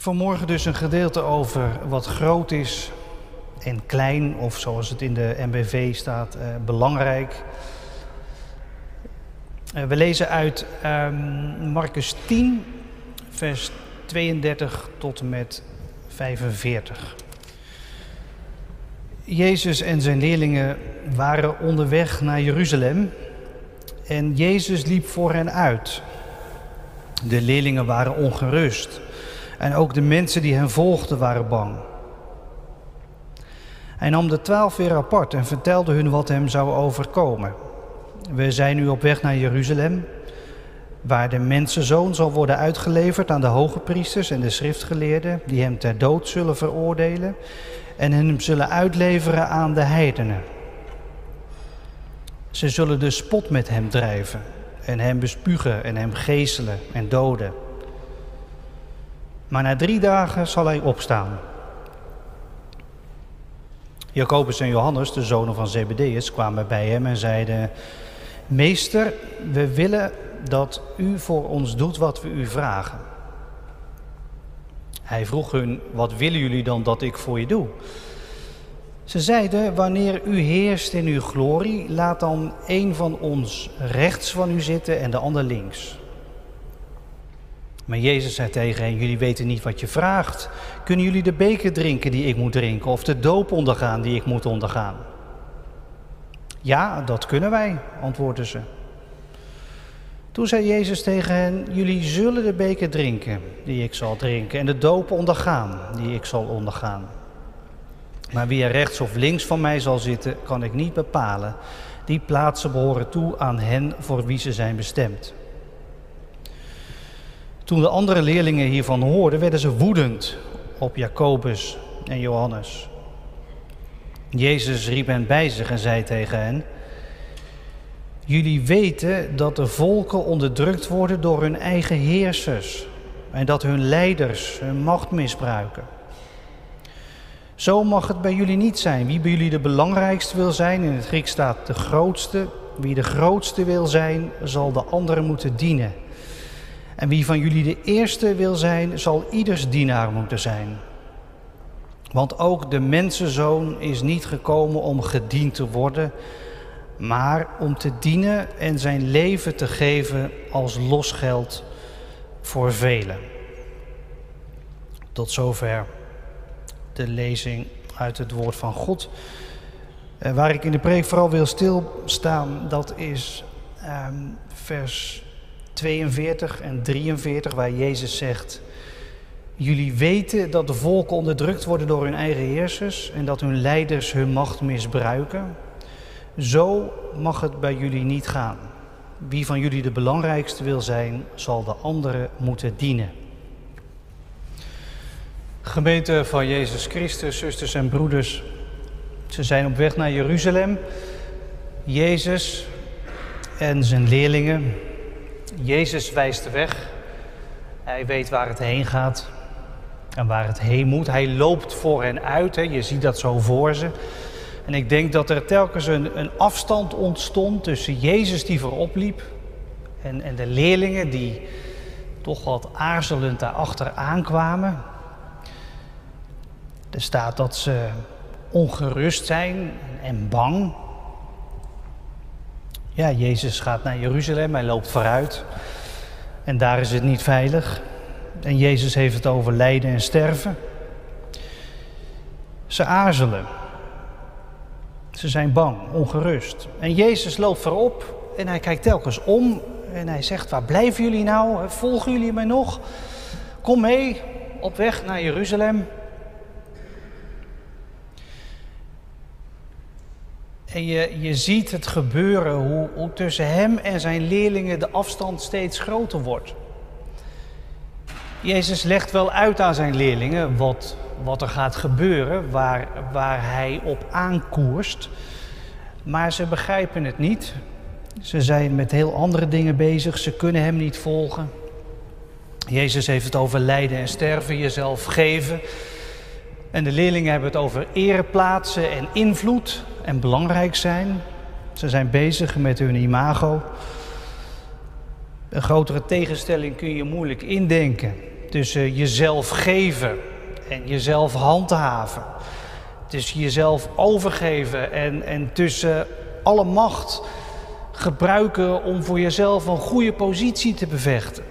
Vanmorgen dus een gedeelte over wat groot is en klein, of zoals het in de MBV staat, eh, belangrijk. Eh, we lezen uit eh, Marcus 10, vers 32 tot en met 45. Jezus en zijn leerlingen waren onderweg naar Jeruzalem en Jezus liep voor hen uit. De leerlingen waren ongerust en ook de mensen die hen volgden waren bang. Hij nam de twaalf weer apart en vertelde hun wat hem zou overkomen. We zijn nu op weg naar Jeruzalem, waar de mensenzoon zal worden uitgeleverd aan de hoge priesters en de schriftgeleerden, die hem ter dood zullen veroordelen en hem zullen uitleveren aan de heidenen. Ze zullen de spot met hem drijven en hem bespugen en hem geeselen en doden. Maar na drie dagen zal hij opstaan. Jacobus en Johannes, de zonen van Zebedeus, kwamen bij hem en zeiden: Meester, we willen dat u voor ons doet wat we u vragen. Hij vroeg hun: Wat willen jullie dan dat ik voor je doe? Ze zeiden: Wanneer u heerst in uw glorie, laat dan een van ons rechts van u zitten en de ander links. Maar Jezus zei tegen hen: Jullie weten niet wat je vraagt. Kunnen jullie de beker drinken die ik moet drinken, of de doop ondergaan die ik moet ondergaan? Ja, dat kunnen wij, antwoordden ze. Toen zei Jezus tegen hen: Jullie zullen de beker drinken die ik zal drinken, en de doop ondergaan die ik zal ondergaan. Maar wie er rechts of links van mij zal zitten, kan ik niet bepalen. Die plaatsen behoren toe aan hen voor wie ze zijn bestemd. Toen de andere leerlingen hiervan hoorden, werden ze woedend op Jacobus en Johannes. Jezus riep hen bij zich en zei tegen hen: Jullie weten dat de volken onderdrukt worden door hun eigen heersers en dat hun leiders hun macht misbruiken. Zo mag het bij jullie niet zijn. Wie bij jullie de belangrijkste wil zijn, in het Grieks staat de grootste. Wie de grootste wil zijn, zal de anderen moeten dienen. En wie van jullie de eerste wil zijn, zal ieders dienaar moeten zijn. Want ook de mensenzoon is niet gekomen om gediend te worden, maar om te dienen en zijn leven te geven als losgeld voor velen. Tot zover de lezing uit het woord van God. Uh, waar ik in de preek vooral wil stilstaan, dat is um, vers 42 en 43, waar Jezus zegt: Jullie weten dat de volken onderdrukt worden door hun eigen heersers en dat hun leiders hun macht misbruiken. Zo mag het bij jullie niet gaan. Wie van jullie de belangrijkste wil zijn, zal de anderen moeten dienen. Gemeente van Jezus Christus, zusters en broeders, ze zijn op weg naar Jeruzalem. Jezus en zijn leerlingen. Jezus wijst de weg. Hij weet waar het heen gaat en waar het heen moet. Hij loopt voor hen uit. Hè. Je ziet dat zo voor ze. En ik denk dat er telkens een, een afstand ontstond tussen Jezus die voorop liep en, en de leerlingen die toch wat aarzelend daarachter aankwamen. Er staat dat ze ongerust zijn en bang. Ja, Jezus gaat naar Jeruzalem, hij loopt vooruit. En daar is het niet veilig. En Jezus heeft het over lijden en sterven. Ze aarzelen. Ze zijn bang, ongerust. En Jezus loopt voorop en hij kijkt telkens om en hij zegt: Waar blijven jullie nou? Volgen jullie mij nog? Kom mee op weg naar Jeruzalem. En je, je ziet het gebeuren, hoe, hoe tussen hem en zijn leerlingen de afstand steeds groter wordt. Jezus legt wel uit aan zijn leerlingen wat, wat er gaat gebeuren, waar, waar hij op aankoerst. Maar ze begrijpen het niet. Ze zijn met heel andere dingen bezig, ze kunnen hem niet volgen. Jezus heeft het over lijden en sterven, jezelf geven. En de leerlingen hebben het over ereplaatsen en invloed en belangrijk zijn. Ze zijn bezig met hun imago. Een grotere tegenstelling kun je moeilijk indenken tussen jezelf geven en jezelf handhaven. Tussen jezelf overgeven en, en tussen alle macht gebruiken om voor jezelf een goede positie te bevechten.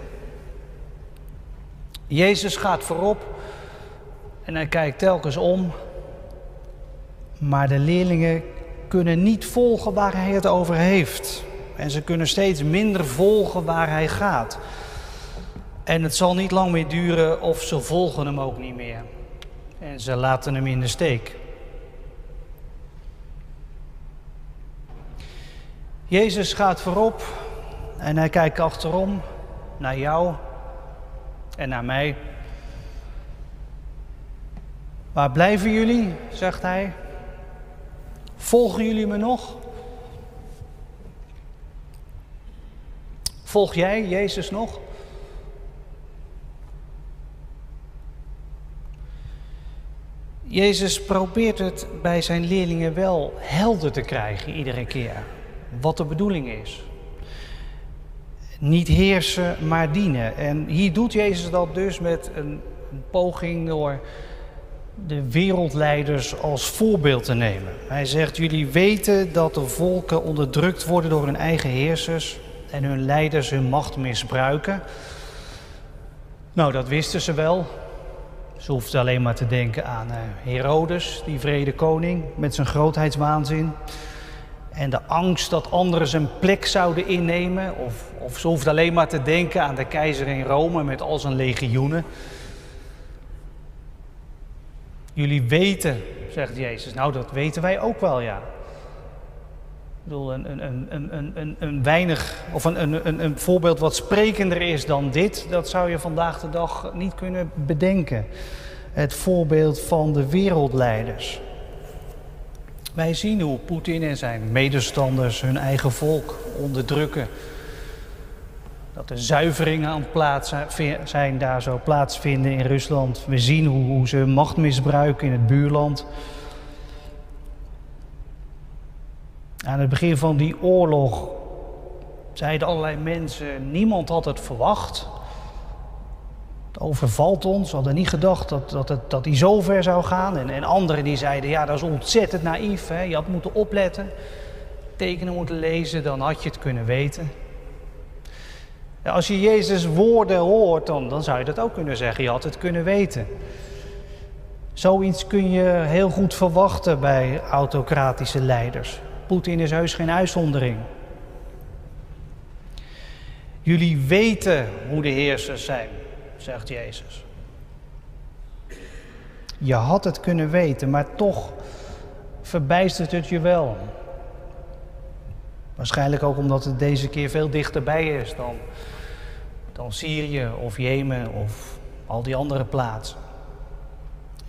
Jezus gaat voorop en hij kijkt telkens om, maar de leerlingen kunnen niet volgen waar hij het over heeft. En ze kunnen steeds minder volgen waar hij gaat. En het zal niet lang meer duren of ze volgen hem ook niet meer. En ze laten hem in de steek. Jezus gaat voorop en hij kijkt achterom naar jou en naar mij. Waar blijven jullie? zegt hij. Volgen jullie me nog? Volg jij Jezus nog? Jezus probeert het bij zijn leerlingen wel helder te krijgen iedere keer. Wat de bedoeling is. Niet heersen, maar dienen. En hier doet Jezus dat dus met een, poging door de wereldleiders als voorbeeld te nemen. Hij zegt: Jullie weten dat de volken onderdrukt worden door hun eigen heersers en hun leiders hun macht misbruiken. Nou, dat wisten ze wel. Ze hoefden alleen maar te denken aan uh, Herodes, die vrede koning, met zijn grootheidswaanzin. En de angst dat anderen zijn plek zouden innemen. Of, of ze hoefden alleen maar te denken aan de keizer in Rome met al zijn legioenen. Jullie weten, zegt Jezus. Nou, dat weten wij ook wel, ja. Ik bedoel, een, een, een, een, een, weinig, of een, een, een voorbeeld wat sprekender is dan dit, dat zou je vandaag de dag niet kunnen bedenken. Het voorbeeld van de wereldleiders. Wij zien hoe Poetin en zijn medestanders hun eigen volk onderdrukken. Dat er zuiveringen aan plaats zijn, daar zo plaatsvinden in Rusland. We zien hoe, hoe ze macht misbruiken in het buurland. Aan het begin van die oorlog zeiden allerlei mensen: niemand had het verwacht. Het overvalt ons. We hadden niet gedacht dat, dat, het, dat die zo ver zou gaan. En, en anderen die zeiden: ja, dat is ontzettend naïef. Hè? Je had moeten opletten, tekenen moeten lezen, dan had je het kunnen weten. Als je Jezus woorden hoort, dan, dan zou je dat ook kunnen zeggen. Je had het kunnen weten. Zoiets kun je heel goed verwachten bij autocratische leiders. Poetin is heus geen uitzondering. Jullie weten hoe de heersers zijn, zegt Jezus. Je had het kunnen weten, maar toch verbijstert het je wel. Waarschijnlijk ook omdat het deze keer veel dichterbij is dan, dan Syrië of Jemen of al die andere plaatsen.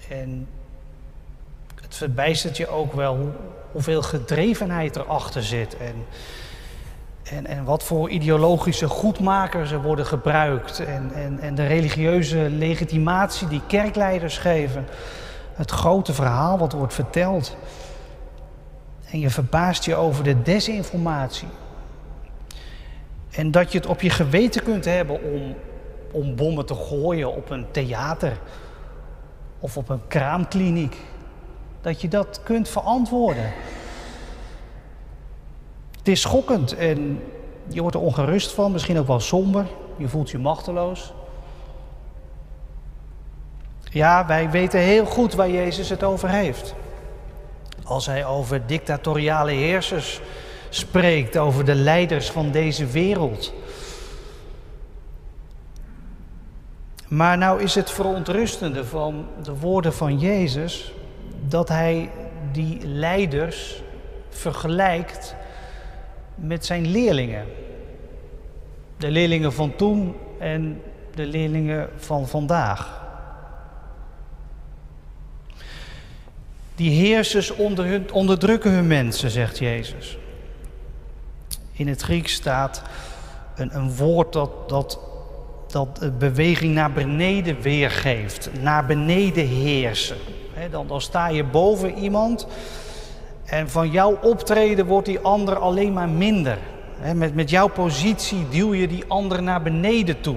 En het verbijstert je ook wel hoeveel gedrevenheid erachter zit. En, en, en wat voor ideologische goedmakers er worden gebruikt. En, en, en de religieuze legitimatie die kerkleiders geven. Het grote verhaal wat wordt verteld. En je verbaast je over de desinformatie. En dat je het op je geweten kunt hebben om, om bommen te gooien op een theater of op een kraamkliniek dat je dat kunt verantwoorden. Het is schokkend en je wordt er ongerust van, misschien ook wel somber. Je voelt je machteloos. Ja, wij weten heel goed waar Jezus het over heeft. Als hij over dictatoriale heersers spreekt, over de leiders van deze wereld. Maar nou is het verontrustende van de woorden van Jezus dat hij die leiders vergelijkt met zijn leerlingen. De leerlingen van toen en de leerlingen van vandaag. Die heersers onder hun, onderdrukken hun mensen, zegt Jezus. In het Grieks staat een, een woord dat, dat, dat beweging naar beneden weergeeft, naar beneden heersen dan, sta je boven iemand en van jouw optreden wordt die ander alleen maar minder. met, met jouw positie duw je die ander naar beneden toe.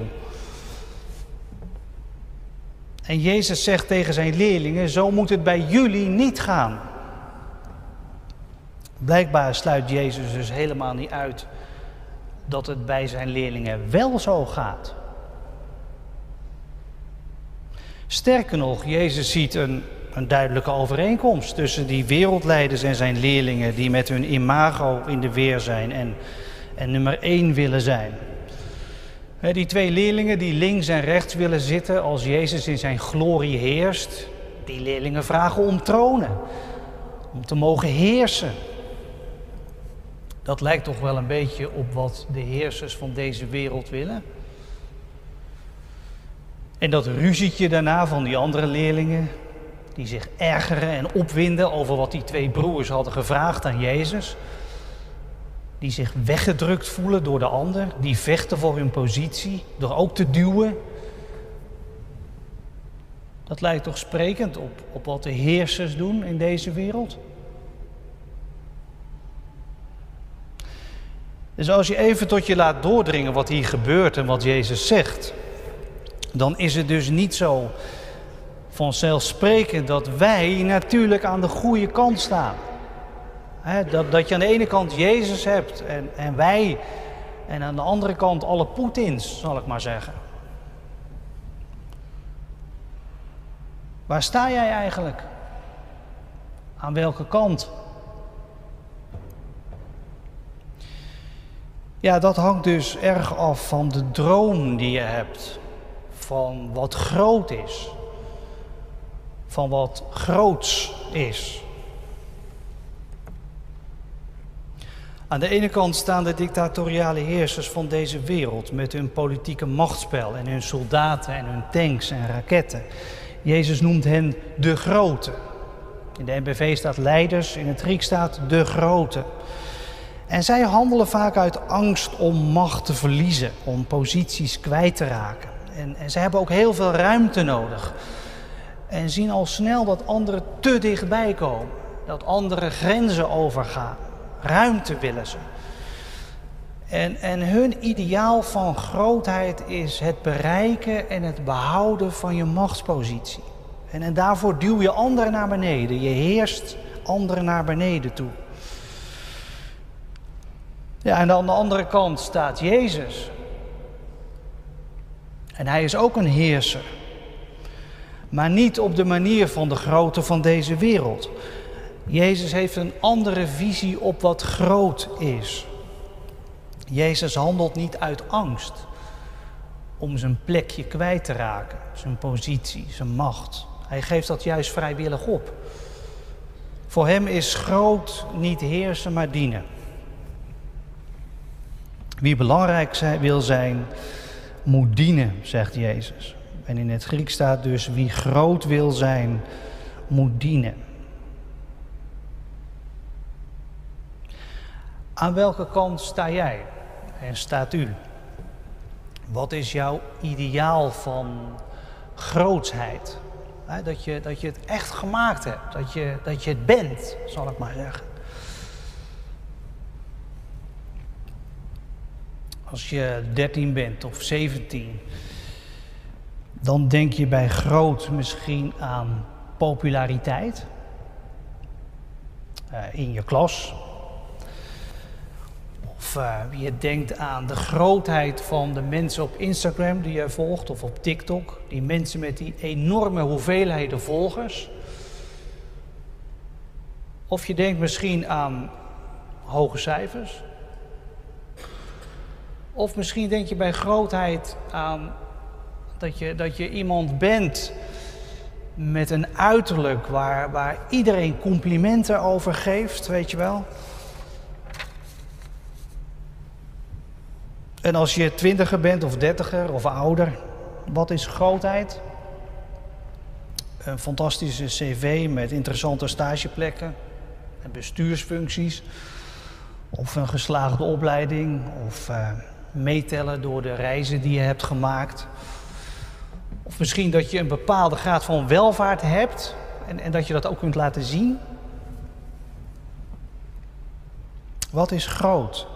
En Jezus zegt tegen zijn leerlingen, zo moet het bij jullie niet gaan. Blijkbaar sluit Jezus dus helemaal niet uit dat het bij zijn leerlingen wel zo gaat. Sterker nog, Jezus ziet een, een duidelijke overeenkomst tussen die wereldleiders en zijn leerlingen die met hun imago in de weer zijn en, en nummer één willen zijn. Die twee leerlingen die links en rechts willen zitten als Jezus in zijn glorie heerst, die leerlingen vragen om tronen, om te mogen heersen. Dat lijkt toch wel een beetje op wat de heersers van deze wereld willen. En dat ruzietje daarna van die andere leerlingen, die zich ergeren en opwinden over wat die twee broers hadden gevraagd aan Jezus, die zich weggedrukt voelen door de ander, die vechten voor hun positie, door ook te duwen. Dat lijkt toch sprekend op, op wat de heersers doen in deze wereld? Dus als je even tot je laat doordringen wat hier gebeurt en wat Jezus zegt, dan is het dus niet zo vanzelfsprekend dat wij natuurlijk aan de goede kant staan. Dat, dat je aan de ene kant Jezus hebt en, en wij, en aan de andere kant alle Poetins, zal ik maar zeggen. Waar sta jij eigenlijk? Aan welke kant? Ja, dat hangt dus erg af van de droom die je hebt. Van wat groot is. Van wat groots is. Aan de ene kant staan de dictatoriale heersers van deze wereld met hun politieke machtsspel en hun soldaten en hun tanks en raketten. Jezus noemt hen de grote. In de NBV staat leiders, in het Griek staat de grote. En zij handelen vaak uit angst om macht te verliezen, om posities kwijt te raken. En, en zij hebben ook heel veel ruimte nodig. En zien al snel dat anderen te dichtbij komen, dat anderen grenzen overgaan. Ruimte willen ze. En, en hun ideaal van grootheid is het bereiken en het behouden van je machtspositie. En, en daarvoor duw je anderen naar beneden. Je heerst anderen naar beneden toe. Ja, en aan de andere kant staat Jezus. En hij is ook een heerser. Maar niet op de manier van de grote van deze wereld. Jezus heeft een andere visie op wat groot is. Jezus handelt niet uit angst om zijn plekje kwijt te raken, zijn positie, zijn macht. Hij geeft dat juist vrijwillig op. Voor hem is groot niet heersen, maar dienen. Wie belangrijk wil zijn, moet dienen, zegt Jezus. En in het Griek staat dus wie groot wil zijn, moet dienen. Aan welke kant sta jij en staat u? Wat is jouw ideaal van grootsheid? Dat je, dat je het echt gemaakt hebt, dat je, dat je het bent, zal ik maar zeggen. Als je 13 bent of 17, dan denk je bij groot misschien aan populariteit uh, in je klas. Of uh, je denkt aan de grootheid van de mensen op Instagram die je volgt of op TikTok. Die mensen met die enorme hoeveelheden volgers. Of je denkt misschien aan hoge cijfers. Of misschien denk je bij grootheid aan dat je, dat je iemand bent met een uiterlijk waar, waar iedereen complimenten over geeft, weet je wel. En als je twintiger bent of dertiger of ouder, wat is grootheid? Een fantastische cv met interessante stageplekken en bestuursfuncties. Of een geslaagde opleiding of... Uh, meetellen door de reizen die je hebt gemaakt. Of misschien dat je een bepaalde graad van welvaart hebt en, en dat je dat ook kunt laten zien. Wat is groot?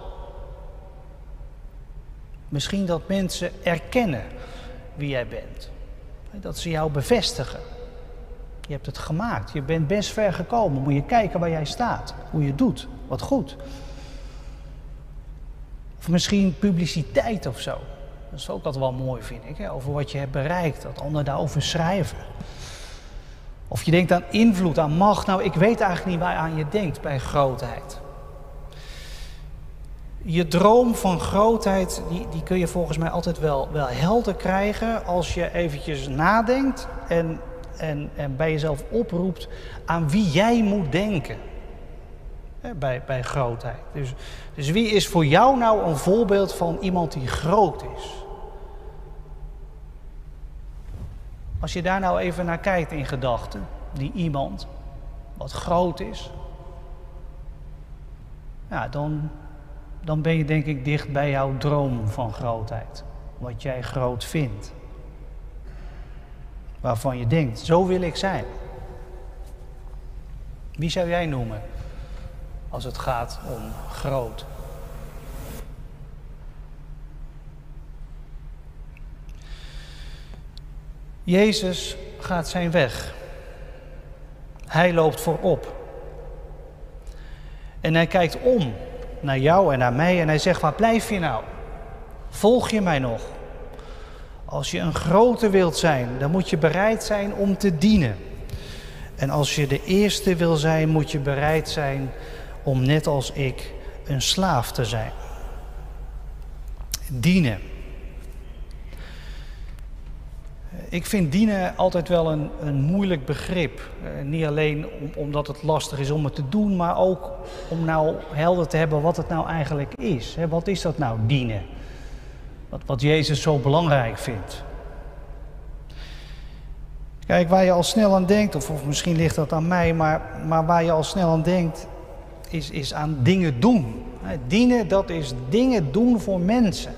Misschien dat mensen erkennen wie jij bent. Dat ze jou bevestigen. Je hebt het gemaakt. Je bent best ver gekomen. Moet je kijken waar jij staat. Hoe je doet. Wat goed. Of misschien publiciteit of zo. Dat is ook altijd wel mooi, vind ik. Hè? Over wat je hebt bereikt. Dat anderen daarover schrijven. Of je denkt aan invloed, aan macht. Nou, ik weet eigenlijk niet waar aan je denkt bij grootheid. Je droom van grootheid, die, die kun je volgens mij altijd wel, wel helder krijgen als je eventjes nadenkt en, en, en bij jezelf oproept aan wie jij moet denken. bij, bij grootheid. Dus, dus wie is voor jou nou een voorbeeld van iemand die groot is? Als je daar nou even naar kijkt in gedachten, die iemand wat groot is, ja, dan, dan ben je denk ik dicht bij jouw droom van grootheid. Wat jij groot vindt. Waarvan je denkt, zo wil ik zijn. Wie zou jij noemen als het gaat om groot? Jezus gaat zijn weg. Hij loopt voorop. En hij kijkt om naar jou en naar mij en hij zegt, waar blijf je nou? Volg je mij nog? Als je een grote wilt zijn, dan moet je bereid zijn om te dienen. En als je de eerste wil zijn, moet je bereid zijn om net als ik een slaaf te zijn. Dienen. Ik vind dienen altijd wel een, een moeilijk begrip. Eh, niet alleen om, omdat het lastig is om het te doen, maar ook om nou helder te hebben wat het nou eigenlijk is. Wat is dat nou, dienen? Wat, wat Jezus zo belangrijk vindt. Kijk, waar je al snel aan denkt, of, of misschien ligt dat aan mij, maar, maar waar je al snel aan denkt, is, is aan dingen doen. Dienen, dat is dingen doen voor mensen.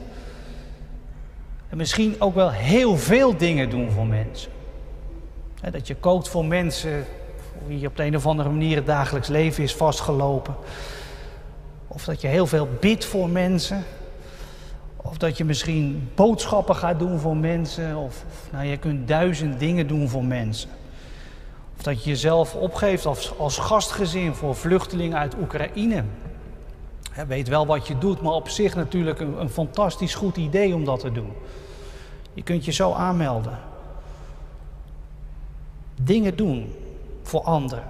En misschien ook wel heel veel dingen doen voor mensen. Dat je kookt voor mensen wie op de een of andere manier het dagelijks leven is vastgelopen. Of dat je heel veel bidt voor mensen. Of dat je misschien boodschappen gaat doen voor mensen. Of, of nou, je kunt duizend dingen doen voor mensen. Of dat je jezelf opgeeft als, als gastgezin voor vluchtelingen uit Oekraïne. Weet wel wat je doet, maar op zich natuurlijk een, een fantastisch goed idee om dat te doen. Je kunt je zo aanmelden. Dingen doen voor anderen.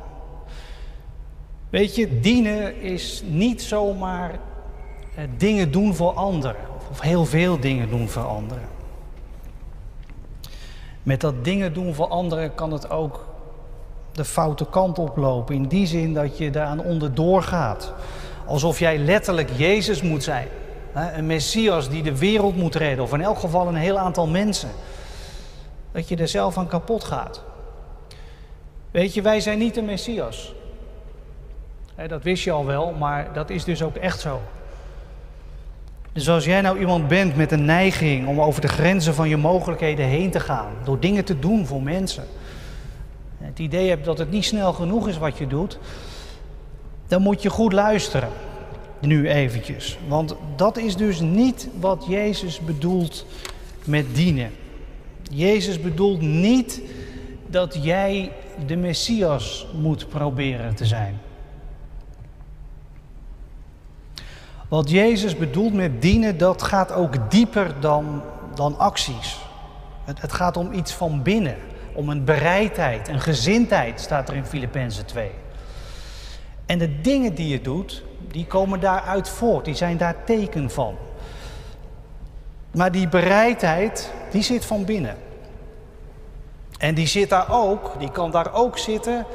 Weet je, dienen is niet zomaar eh, dingen doen voor anderen. Of heel veel dingen doen voor anderen. Met dat dingen doen voor anderen kan het ook de foute kant oplopen. In die zin dat je daaraan onderdoor gaat. Alsof jij letterlijk Jezus moet zijn. Een Messias die de wereld moet redden, of in elk geval een heel aantal mensen. Dat je er zelf aan kapot gaat. Weet je, wij zijn niet de Messias. Dat wist je al wel, maar dat is dus ook echt zo. Dus als jij nou iemand bent met een neiging om over de grenzen van je mogelijkheden heen te gaan, door dingen te doen voor mensen, het idee hebt dat het niet snel genoeg is wat je doet, dan moet je goed luisteren nu eventjes. Want dat is dus niet wat Jezus bedoelt met dienen. Jezus bedoelt niet dat jij de Messias moet proberen te zijn. Wat Jezus bedoelt met dienen, dat gaat ook dieper dan, dan acties. Het, het gaat om iets van binnen, om een bereidheid, een gezindheid, staat er in Filippenzen 2. En de dingen die je doet, die komen daaruit voort, die zijn daar teken van. Maar die bereidheid, die zit van binnen. En die zit daar ook, die kan daar ook zitten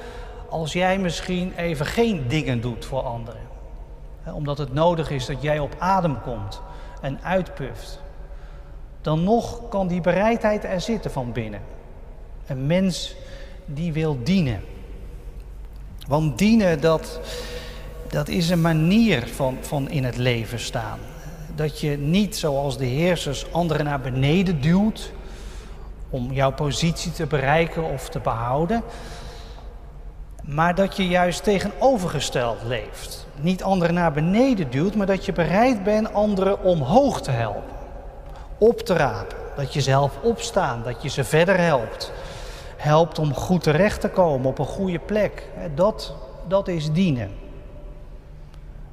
als jij misschien even geen dingen doet voor anderen. Omdat het nodig is dat jij op adem komt en uitpuft. Dan nog kan die bereidheid er zitten van binnen. Een mens die wil dienen. Want dienen, dat, dat is een manier van, van in het leven staan. Dat je niet zoals de heersers anderen naar beneden duwt om jouw positie te bereiken of te behouden, maar dat je juist tegenovergesteld leeft. Niet anderen naar beneden duwt, maar dat je bereid bent anderen omhoog te helpen, op te rapen. Dat je zelf opstaan, dat je ze verder helpt. Helpt om goed terecht te komen op een goede plek. Dat, dat is dienen.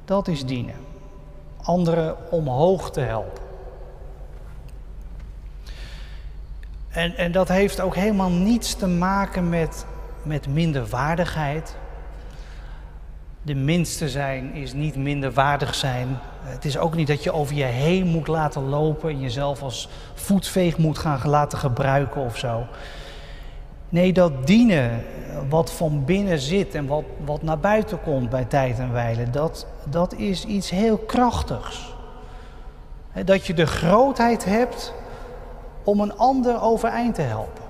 Dat is dienen. Anderen omhoog te helpen. En, en dat heeft ook helemaal niets te maken met, met minderwaardigheid. De minste zijn is niet minderwaardig zijn. Het is ook niet dat je over je heen moet laten lopen en jezelf als voetveeg moet gaan laten gebruiken of zo. Nee, dat dienen, wat van binnen zit en wat, wat naar buiten komt bij tijd en wijle, dat, dat is iets heel krachtigs. Dat je de grootheid hebt om een ander overeind te helpen.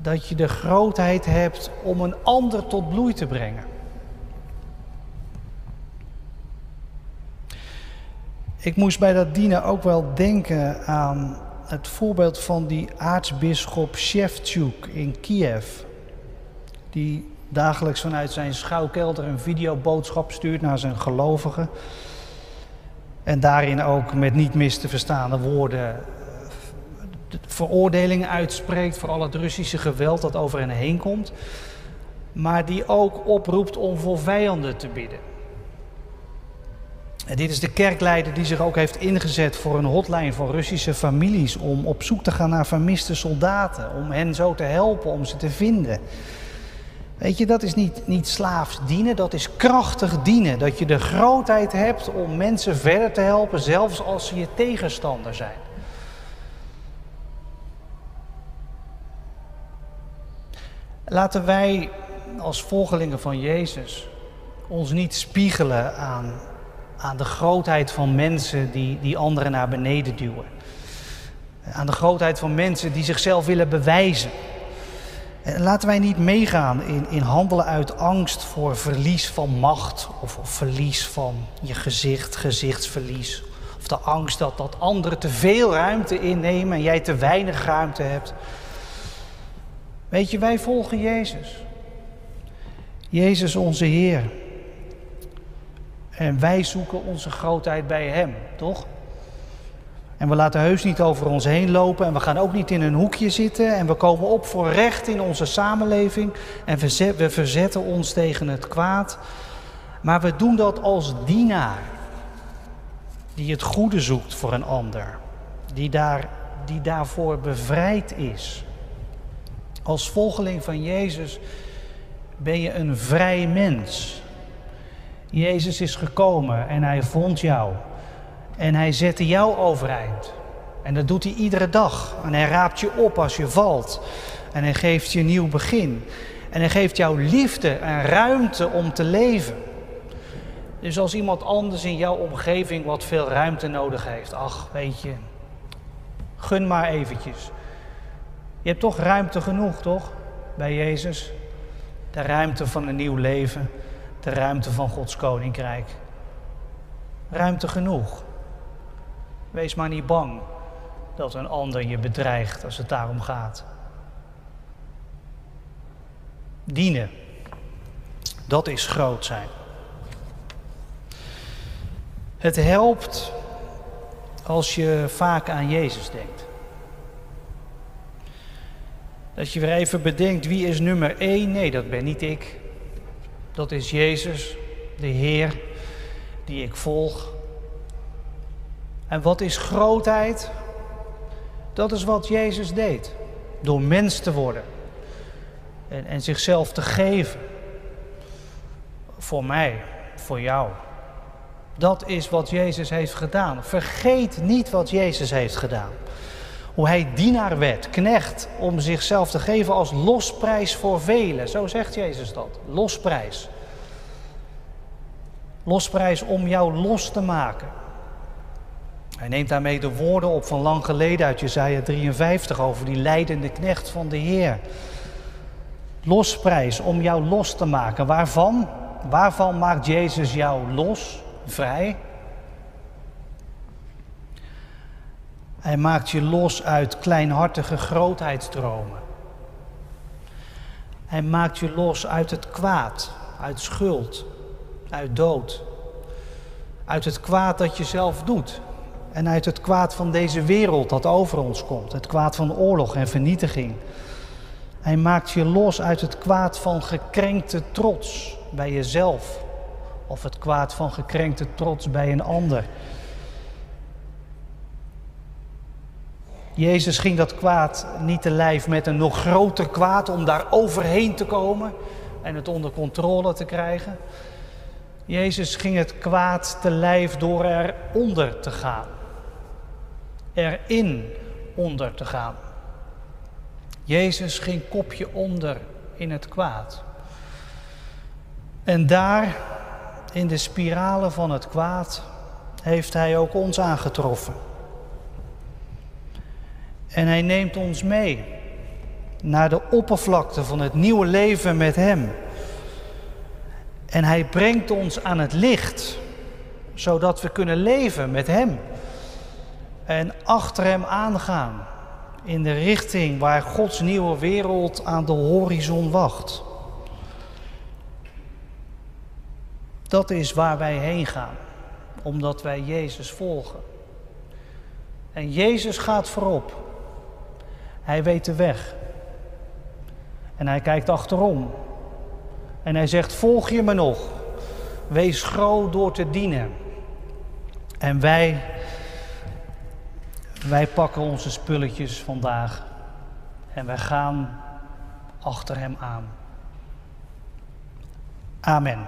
Dat je de grootheid hebt om een ander tot bloei te brengen. Ik moest bij dat dienen ook wel denken aan het voorbeeld van die aartsbisschop Shevchuk in Kiev. Die dagelijks vanuit zijn schouwkelder een videoboodschap stuurt naar zijn gelovigen. En daarin ook met niet mis te verstaande woorden eh, veroordelingen uitspreekt voor al het Russische geweld dat over hen heen komt. Maar die ook oproept om voor vijanden te bidden. En dit is de kerkleider die zich ook heeft ingezet voor een hotline voor Russische families. Om op zoek te gaan naar vermiste soldaten. Om hen zo te helpen, om ze te vinden. Weet je, dat is niet, niet slaafs dienen, dat is krachtig dienen. Dat je de grootheid hebt om mensen verder te helpen, zelfs als ze je tegenstander zijn. Laten wij als volgelingen van Jezus ons niet spiegelen aan aan de grootheid van mensen die, die anderen naar beneden duwen. Aan de grootheid van mensen die zichzelf willen bewijzen. En laten wij niet meegaan in, in handelen uit angst voor verlies van macht of, of verlies van je gezicht, gezichtsverlies. Of de angst dat, dat anderen te veel ruimte innemen en jij te weinig ruimte hebt. Weet je, wij volgen Jezus. Jezus onze Heer. En wij zoeken onze grootheid bij Hem, toch? En we laten heus niet over ons heen lopen en we gaan ook niet in een hoekje zitten en we komen op voor recht in onze samenleving en we verzetten ons tegen het kwaad. Maar we doen dat als dienaar die het goede zoekt voor een ander, die, daar, die daarvoor bevrijd is. Als volgeling van Jezus ben je een vrij mens. Jezus is gekomen en hij vond jou. En hij zette jou overeind. En dat doet hij iedere dag. En hij raapt je op als je valt. En hij geeft je een nieuw begin. En hij geeft jou liefde en ruimte om te leven. Dus als iemand anders in jouw omgeving wat veel ruimte nodig heeft, ach, weet je, gun maar eventjes. Je hebt toch ruimte genoeg, toch? Bij Jezus. De ruimte van een nieuw leven de ruimte van Gods koninkrijk. Ruimte genoeg. Wees maar niet bang dat een ander je bedreigt als het daarom gaat. Dienen, dat is groot zijn. Het helpt als je vaak aan Jezus denkt. Dat je weer even bedenkt wie is nummer één. Nee, dat ben niet ik. Dat is Jezus, de Heer, die ik volg. En wat is grootheid? Dat is wat Jezus deed. Door mens te worden. En, en zichzelf te geven. Voor mij, voor jou. Dat is wat Jezus heeft gedaan. Vergeet niet wat Jezus heeft gedaan. Hoe hij dienaar werd, knecht, om zichzelf te geven als losprijs voor velen. Zo zegt Jezus dat. Losprijs. Losprijs om jou los te maken. Hij neemt daarmee de woorden op van lang geleden uit Jezaja 53 over die leidende knecht van de Heer. Losprijs om jou los te maken. Waarvan? Waarvan maakt Jezus jou los, vrij? Hij maakt je los uit kleinhartige grootheidsdromen. Hij maakt je los uit het kwaad, uit schuld, uit dood. Uit het kwaad dat je zelf doet. en uit het kwaad van deze wereld dat over ons komt, het kwaad van oorlog en vernietiging. Hij maakt je los uit het kwaad van gekrenkte trots bij jezelf of het kwaad van gekrenkte trots bij een ander. Jezus ging dat kwaad niet te lijf met een nog groter kwaad om daar overheen te komen en het onder controle te krijgen. Jezus ging het kwaad te lijf door eronder te gaan. Erin onder te gaan. Jezus ging kopje onder in het kwaad. En daar, in de spiralen van het kwaad, heeft Hij ook ons aangetroffen. En Hij neemt ons mee naar de oppervlakte van het nieuwe leven met Hem. En Hij brengt ons aan het licht, zodat we kunnen leven met Hem. En achter Hem aangaan in de richting waar Gods nieuwe wereld aan de horizon wacht. Dat is waar wij heen gaan, omdat wij Jezus volgen. En Jezus gaat voorop. Hij weet de weg. En hij kijkt achterom. En hij zegt: Volg je me nog? Wees groot door te dienen. En wij, wij pakken onze spulletjes vandaag en wij gaan achter hem aan. Amen.